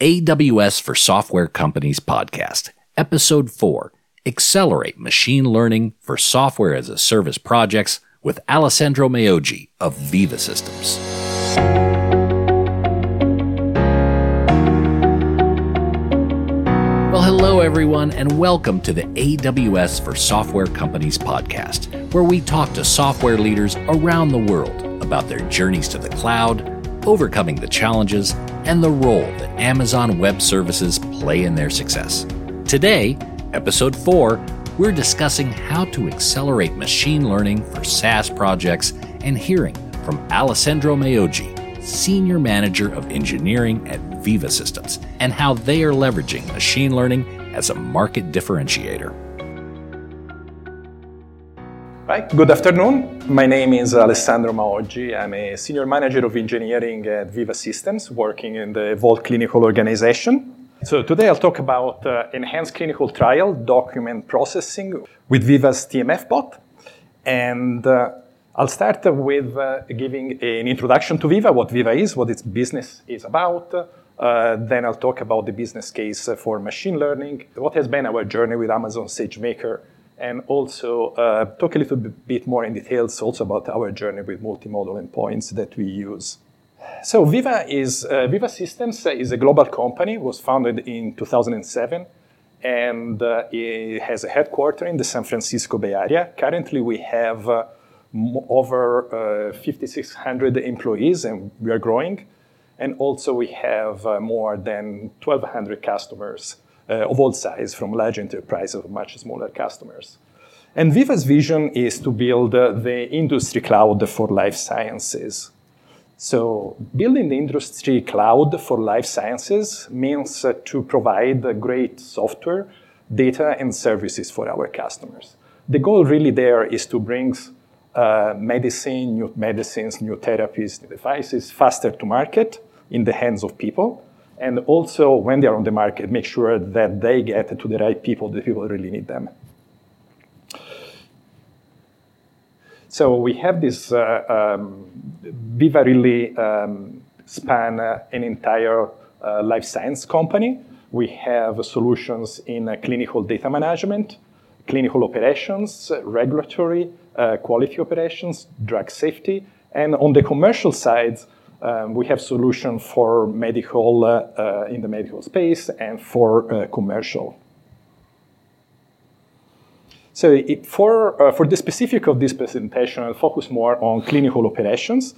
AWS for Software Companies podcast, Episode 4 Accelerate Machine Learning for Software as a Service Projects with Alessandro Maoggi of Veeva Systems. Well, hello, everyone, and welcome to the AWS for Software Companies podcast, where we talk to software leaders around the world about their journeys to the cloud, overcoming the challenges, and the role that Amazon Web Services play in their success. Today, episode 4, we're discussing how to accelerate machine learning for SaaS projects and hearing from Alessandro Maoggi, Senior Manager of Engineering at Veeva Systems, and how they are leveraging machine learning as a market differentiator. Good afternoon. My name is Alessandro Maoggi. I'm a senior manager of engineering at Veeva Systems, working in the Vault Clinical organization. So today I'll talk about uh, enhanced clinical trial document processing with Veeva's TMF bot. And uh, I'll start with uh, giving an introduction to Veeva, what Veeva is, what its business is about. Uh, then I'll talk about the business case for machine learning, what has been our journey with Amazon SageMaker and also uh, talk a little bit more in details also about our journey with multi-model endpoints that we use. So Veeva is uh, Veeva Systems is a global company. was founded in 2007, and uh, it has a headquarters in the San Francisco Bay Area. Currently, we have uh, over uh, 5,600 employees, and we are growing. And also, we have uh, more than 1,200 customers of all size, from large enterprise to much smaller customers. And Veeva's vision is to build uh, the industry cloud for life sciences. So, building the industry cloud for life sciences means uh, to provide great software, data, and services for our customers. The goal really there is to bring uh, medicine, new medicines, new therapies, new devices faster to market in the hands of people and also when they are on the market, make sure that they get to the right people, the people really need them. So we have this uh, um, Veeva really um, span uh, an entire uh, life science company. We have solutions in uh, clinical data management, clinical operations, regulatory, uh, quality operations, drug safety, and on the commercial side, um, we have solutions for medical uh, uh, in the medical space and for uh, commercial. So it, for, uh, for the specific of this presentation, I'll focus more on clinical operations,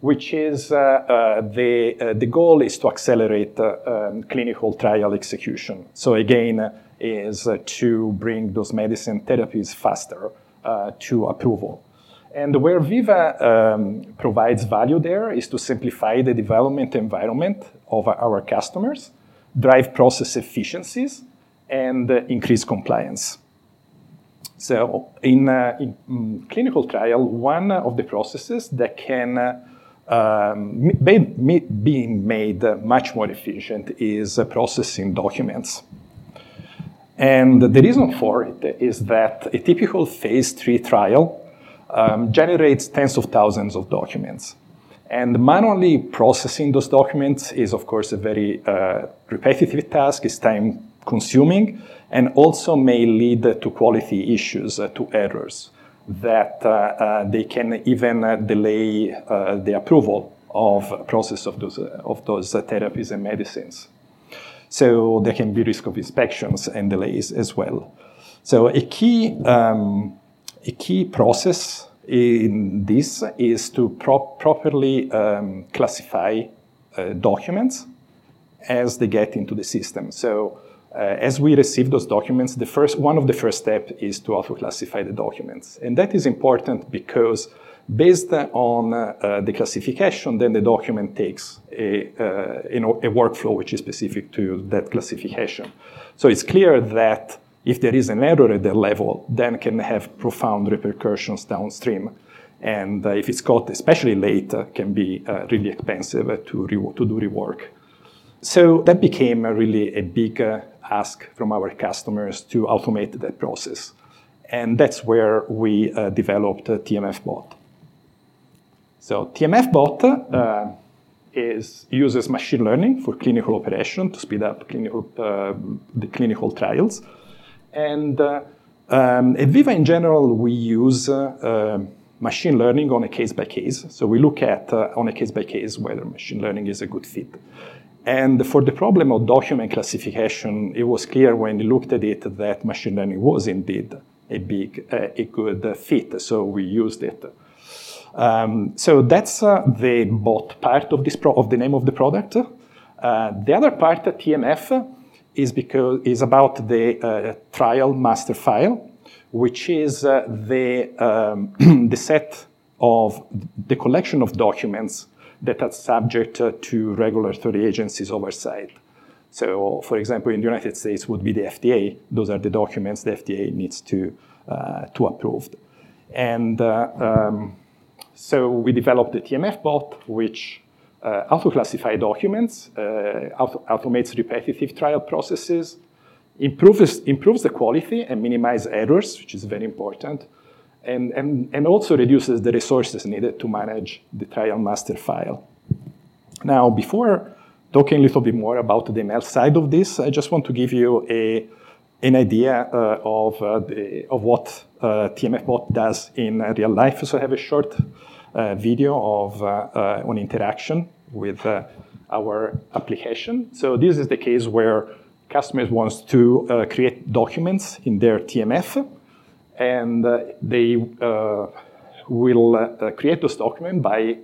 which is the, the goal is to accelerate um, clinical trial execution. So again, is to bring those medicine therapies faster to approval. And where Veeva um, provides value there is to simplify the development environment of our customers, drive process efficiencies, and uh, increase compliance. So, in, uh, in um, clinical trial, one of the processes that can uh, um, be, being made much more efficient is uh, processing documents. And the reason for it is that a typical phase three trial um, generates tens of thousands of documents. And manually processing those documents is, of course, a very uh, repetitive task, it's time consuming, and also may lead to quality issues, uh, to errors, that uh, uh they can even uh, delay uh, the approval of process of those, of those therapies and medicines. So there can be risk of inspections and delays as well. So a key um, a key process in this is to pro properly um, classify uh, documents as they get into the system. So uh, as we receive those documents, the first, one of the first steps is to auto-classify the documents. And that is important because based on uh, the classification, then the document takes a, uh, you know, a workflow which is specific to that classification. So it's clear that if there is an error at that level, then can have profound repercussions downstream. And uh, if it's caught especially late, uh, can be uh, really expensive to, re- to do rework. So that became really a big uh, ask from our customers to automate that process. And that's where we uh, developed TMF Bot. So TMF Bot, uh, is uses machine learning for clinical operation to speed up clinical, uh, the clinical trials. And uh, um, at Veeva in general, we use uh, machine learning on a case by case. So we look at uh, on a case by case whether machine learning is a good fit. And for the problem of document classification, it was clear when we looked at it that machine learning was indeed a big, uh, a good fit. So we used it. Um, so that's uh, the bot part of this pro- of the name of the product. Uh, the other part, TMF, is because is about the uh, trial master file, which is uh, the um, the set of the collection of documents that are subject to regulatory agencies oversight. So, for example, in the United States would be the FDA. Those are the documents the FDA needs to uh, to approve. And uh, um, so we developed the TMF bot, which uh, auto-classify documents, uh, auto- automates repetitive trial processes, improves, improves the quality and minimizes errors, which is very important, and, and, and also reduces the resources needed to manage the trial master file. Now, before talking a little bit more about the ML side of this, I just want to give you a, an idea uh, of, uh, the, of what uh, TMF bot does in real life. So I have a short video of uh, uh, an interaction with uh, our application. So this is the case where customers wants to uh, create documents in their TMF, and they will create those documents by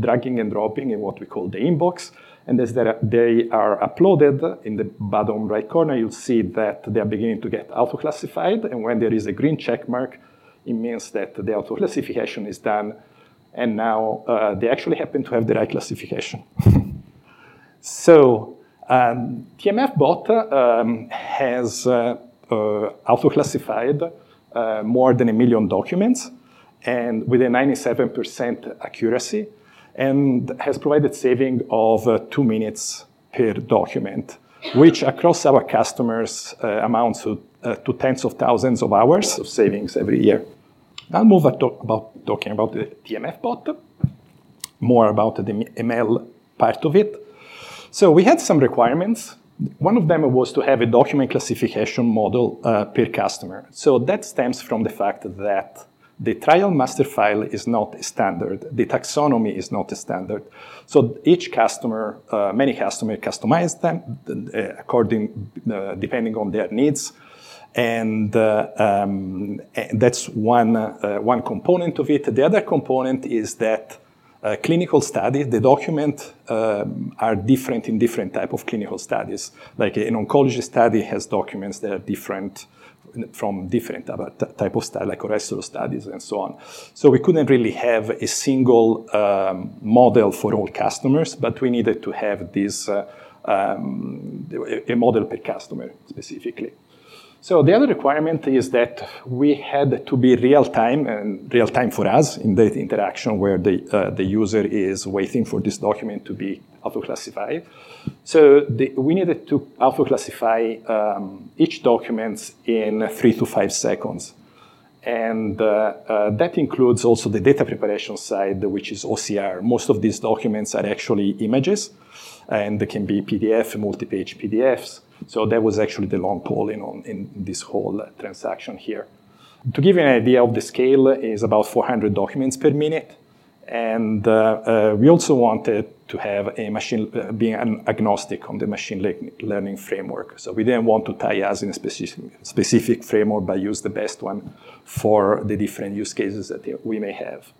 dragging and dropping in what we call the inbox. And as they are uploaded in the bottom right corner, you'll see that they are beginning to get auto-classified. And when there is a green check mark, it means that the auto-classification is done and now uh, they actually happen to have the right classification. so um, TMF bot um, has uh, uh, auto-classified uh, more than a million documents and with a 97% accuracy and has provided saving of uh, two minutes per document, which across our customers uh, amounts to, to tens of thousands of hours of savings every year. I'll move talk about talking about the TMF bot, more about the ML part of it. So we had some requirements. One of them was to have a document classification model uh, per customer. So that stems from the fact that the trial master file is not a standard. The taxonomy is not a standard. So each customer, uh, many customers customize them uh, according, uh, depending on their needs. And, uh, um, that's one, uh, one component of it. The other component is that uh, clinical studies, the document um, are different in different type of clinical studies. Like an oncology study has documents that are different from different type of study, like cholesterol studies and so on. So we couldn't really have a single um, model for all customers, but we needed to have this uh, um, a model per customer specifically. So the other requirement is that we had to be real time and real time for us in the interaction where the, uh, the user is waiting for this document to be auto classified. So the, we needed to auto classify um, each document in three to five seconds. And uh, uh, that includes also the data preparation side, which is OCR. Most of these documents are actually images, and they can be PDF, multi-page PDFs. So that was actually the long pole in, in this whole transaction here. To give you an idea of the scale, is about 400 documents per minute. And uh, uh, we also wanted to have a machine, uh, being an agnostic on the machine le- learning framework. So we didn't want to tie us in a specific, specific framework, but use the best one for the different use cases that we may have.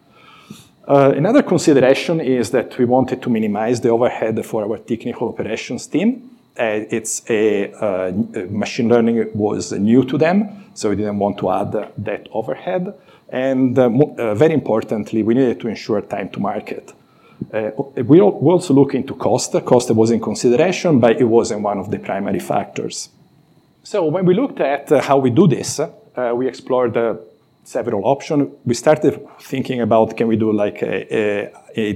Uh, another consideration is that we wanted to minimize the overhead for our technical operations team. Uh, it's a uh, machine learning was new to them, so we didn't want to add that overhead. And uh, very importantly, we needed to ensure time to market. Uh, we also look into cost. Cost was in consideration, but it wasn't one of the primary factors. So when we looked at uh, how we do this, uh, we explored several options. We started thinking about can we do like a, a, a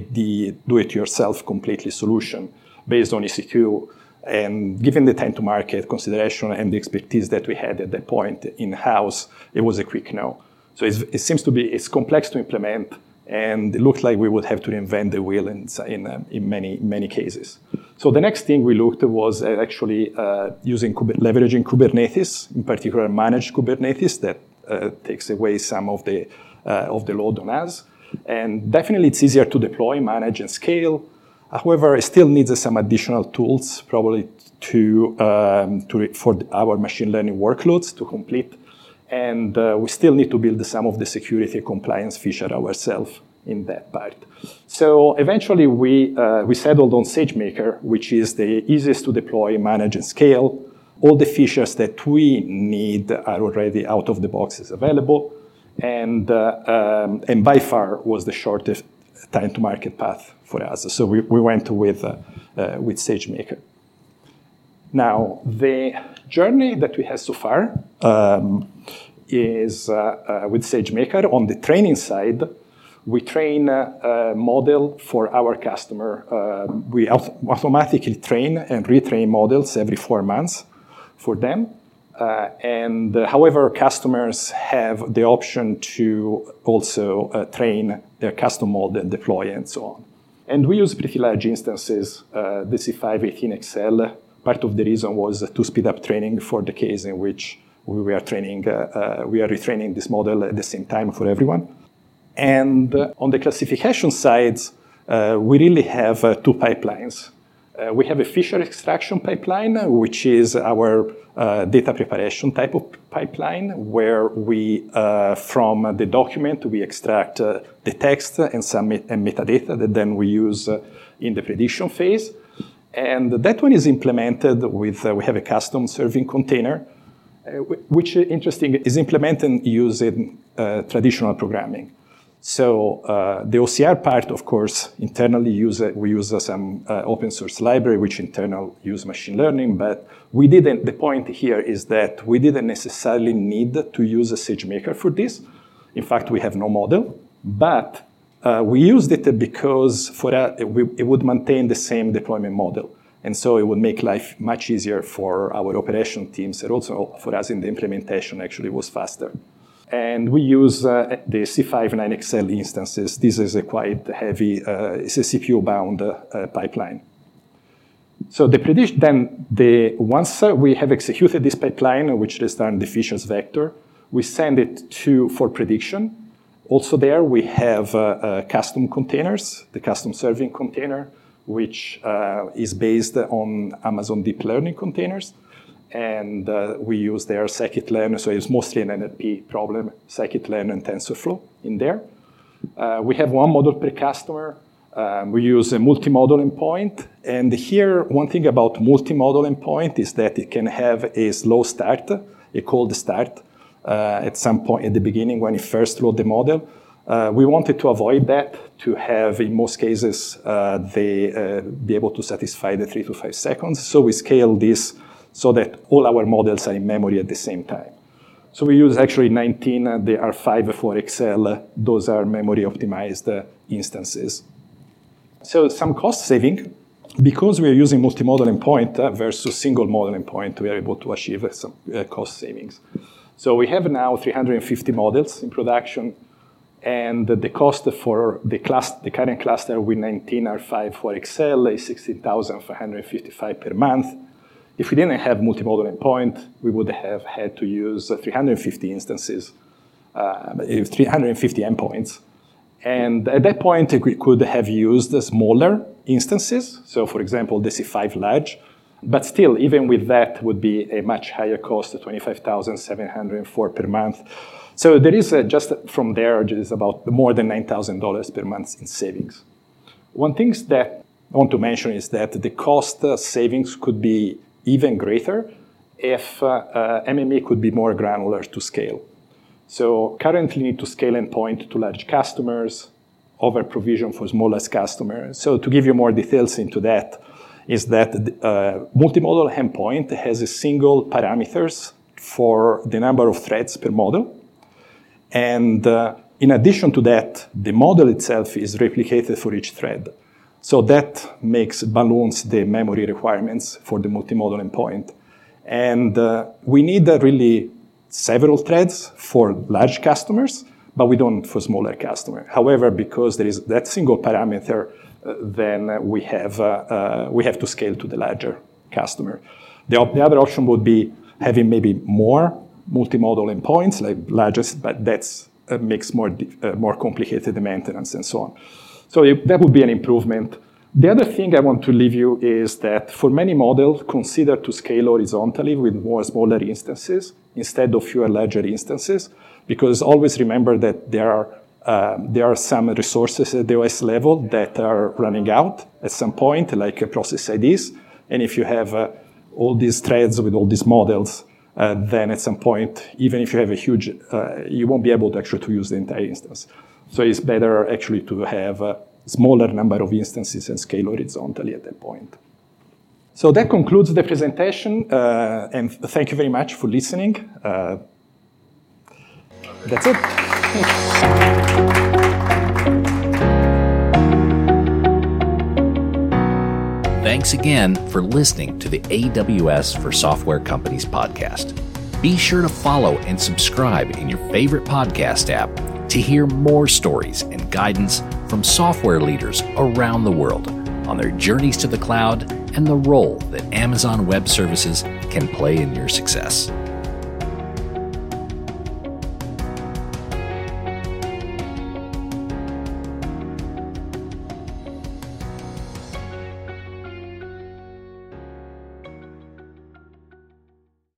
do-it-yourself completely solution based on EC2 and given the time to market consideration and the expertise that we had at that point in house, it was a quick no. So it seems to be it's complex to implement, and it looked like we would have to reinvent the wheel in, in, uh, in many, many cases. So the next thing we looked at was uh, actually uh, using leveraging Kubernetes, in particular managed Kubernetes that uh, takes away some of the, uh, of the load on us. And definitely it's easier to deploy, manage, and scale. However, it still needs some additional tools, probably to, um, to for our machine learning workloads to complete and uh, we still need to build some of the security compliance feature ourselves in that part. So eventually we, uh, we settled on SageMaker, which is the easiest to deploy, manage, and scale. All the features that we need are already out of the boxes available, and, uh, um, and by far was the shortest time to market path for us. So we, we went with, uh, uh, with SageMaker. Now, the journey that we have so far um, is uh, uh, with SageMaker. On the training side, we train a model for our customer. Uh, we automatically train and retrain models every four months for them. Uh, and uh, however, customers have the option to also uh, train their custom model, deploy, and so on. And we use pretty large instances, the C518XL part of the reason was to speed up training for the case in which we were training, uh, uh, we are retraining this model at the same time for everyone. And uh, on the classification side, we really have two pipelines. Uh, we have a feature extraction pipeline, which is our uh, data preparation type of pipeline, where we, uh, from the document, we extract the text and some metadata that then we use in the prediction phase. And that one is implemented with, we have a custom serving container, which, interesting, is implemented using traditional programming. So uh, the OCR part, of course, internally use we use some uh, open source library, which internal use machine learning. But we didn't. The point here is that we didn't necessarily need to use a SageMaker for this. In fact, we have no model, but uh, we used it because for that, we, it would maintain the same deployment model. And so it would make life much easier for our operation teams and also for us in the implementation actually was faster. And we use uh, the C5-9XL instances. This is a quite heavy, uh, it's a CPU-bound uh, pipeline. So the prediction, then the, once uh, we have executed this pipeline, which returns the features vector, we send it to for prediction also there we have uh, uh, custom containers, the custom serving container, which is based on Amazon Deep Learning containers. And uh, we use their scikit-learn, so it's mostly an NLP problem, scikit-learn and TensorFlow in there. Uh, we have one model per customer. Um, we use a multi-model endpoint. And here, one thing about multi-model endpoint is that it can have a slow start, a cold start, uh, at some point at the beginning when you first load the model. Uh, we wanted to avoid that, to have, in most cases, uh, they uh, be able to satisfy the three to five seconds. So we scale this so that all our models are in memory at the same time. So we use actually 19, uh, the R5 for XL. Those are memory optimized uh, instances. So some cost saving. Because we are using multi-model endpoint versus single model endpoint, we are able to achieve some cost savings. So we have now 350 models in production, and the cost for the, class, the current cluster with 19 R5 for XL is 16,555 per month. If we didn't have multi-model endpoint, we would have had to use 350 instances, uh, 350 endpoints. And at that point, we could have used smaller instances. So, for example, the C5 large, but still, even with that, would be a much higher cost, 25,704 per month. So there is a, just from there, it is about more than $9,000 per month in savings. One thing that I want to mention is that the cost savings could be even greater if uh, uh, MME could be more granular to scale. So currently need to scale endpoint to large customers, over provision for smallest customers. So to give you more details into that, is that uh, multi-model endpoint has a single parameters for the number of threads per model. And uh, in addition to that, the model itself is replicated for each thread. So that makes balloons the memory requirements for the multi-model endpoint. And uh, we need uh, really several threads for large customers, but we don't for smaller customers. However, because there is that single parameter, uh, then we have, uh, uh, we have to scale to the larger customer. The, op- the other option would be having maybe more multi-model endpoints, like largest, but that uh, makes more, uh, more complicated the maintenance and so on. So it, that would be an improvement. The other thing I want to leave you is that for many models, consider to scale horizontally with more smaller instances instead of fewer larger instances, because always remember that there are uh, there are some resources at the OS level that are running out at some point, like process IDs. And if you have uh, all these threads with all these models, uh, then at some point, even if you have a huge, uh, you won't be able to actually to use the entire instance. So it's better actually to have a smaller number of instances and scale horizontally at that point. So that concludes the presentation, uh, and thank you very much for listening. Uh, that's it. Thanks again for listening to the AWS for Software Companies podcast. Be sure to follow and subscribe in your favorite podcast app to hear more stories and guidance from software leaders around the world on their journeys to the cloud and the role that Amazon Web Services can play in your success.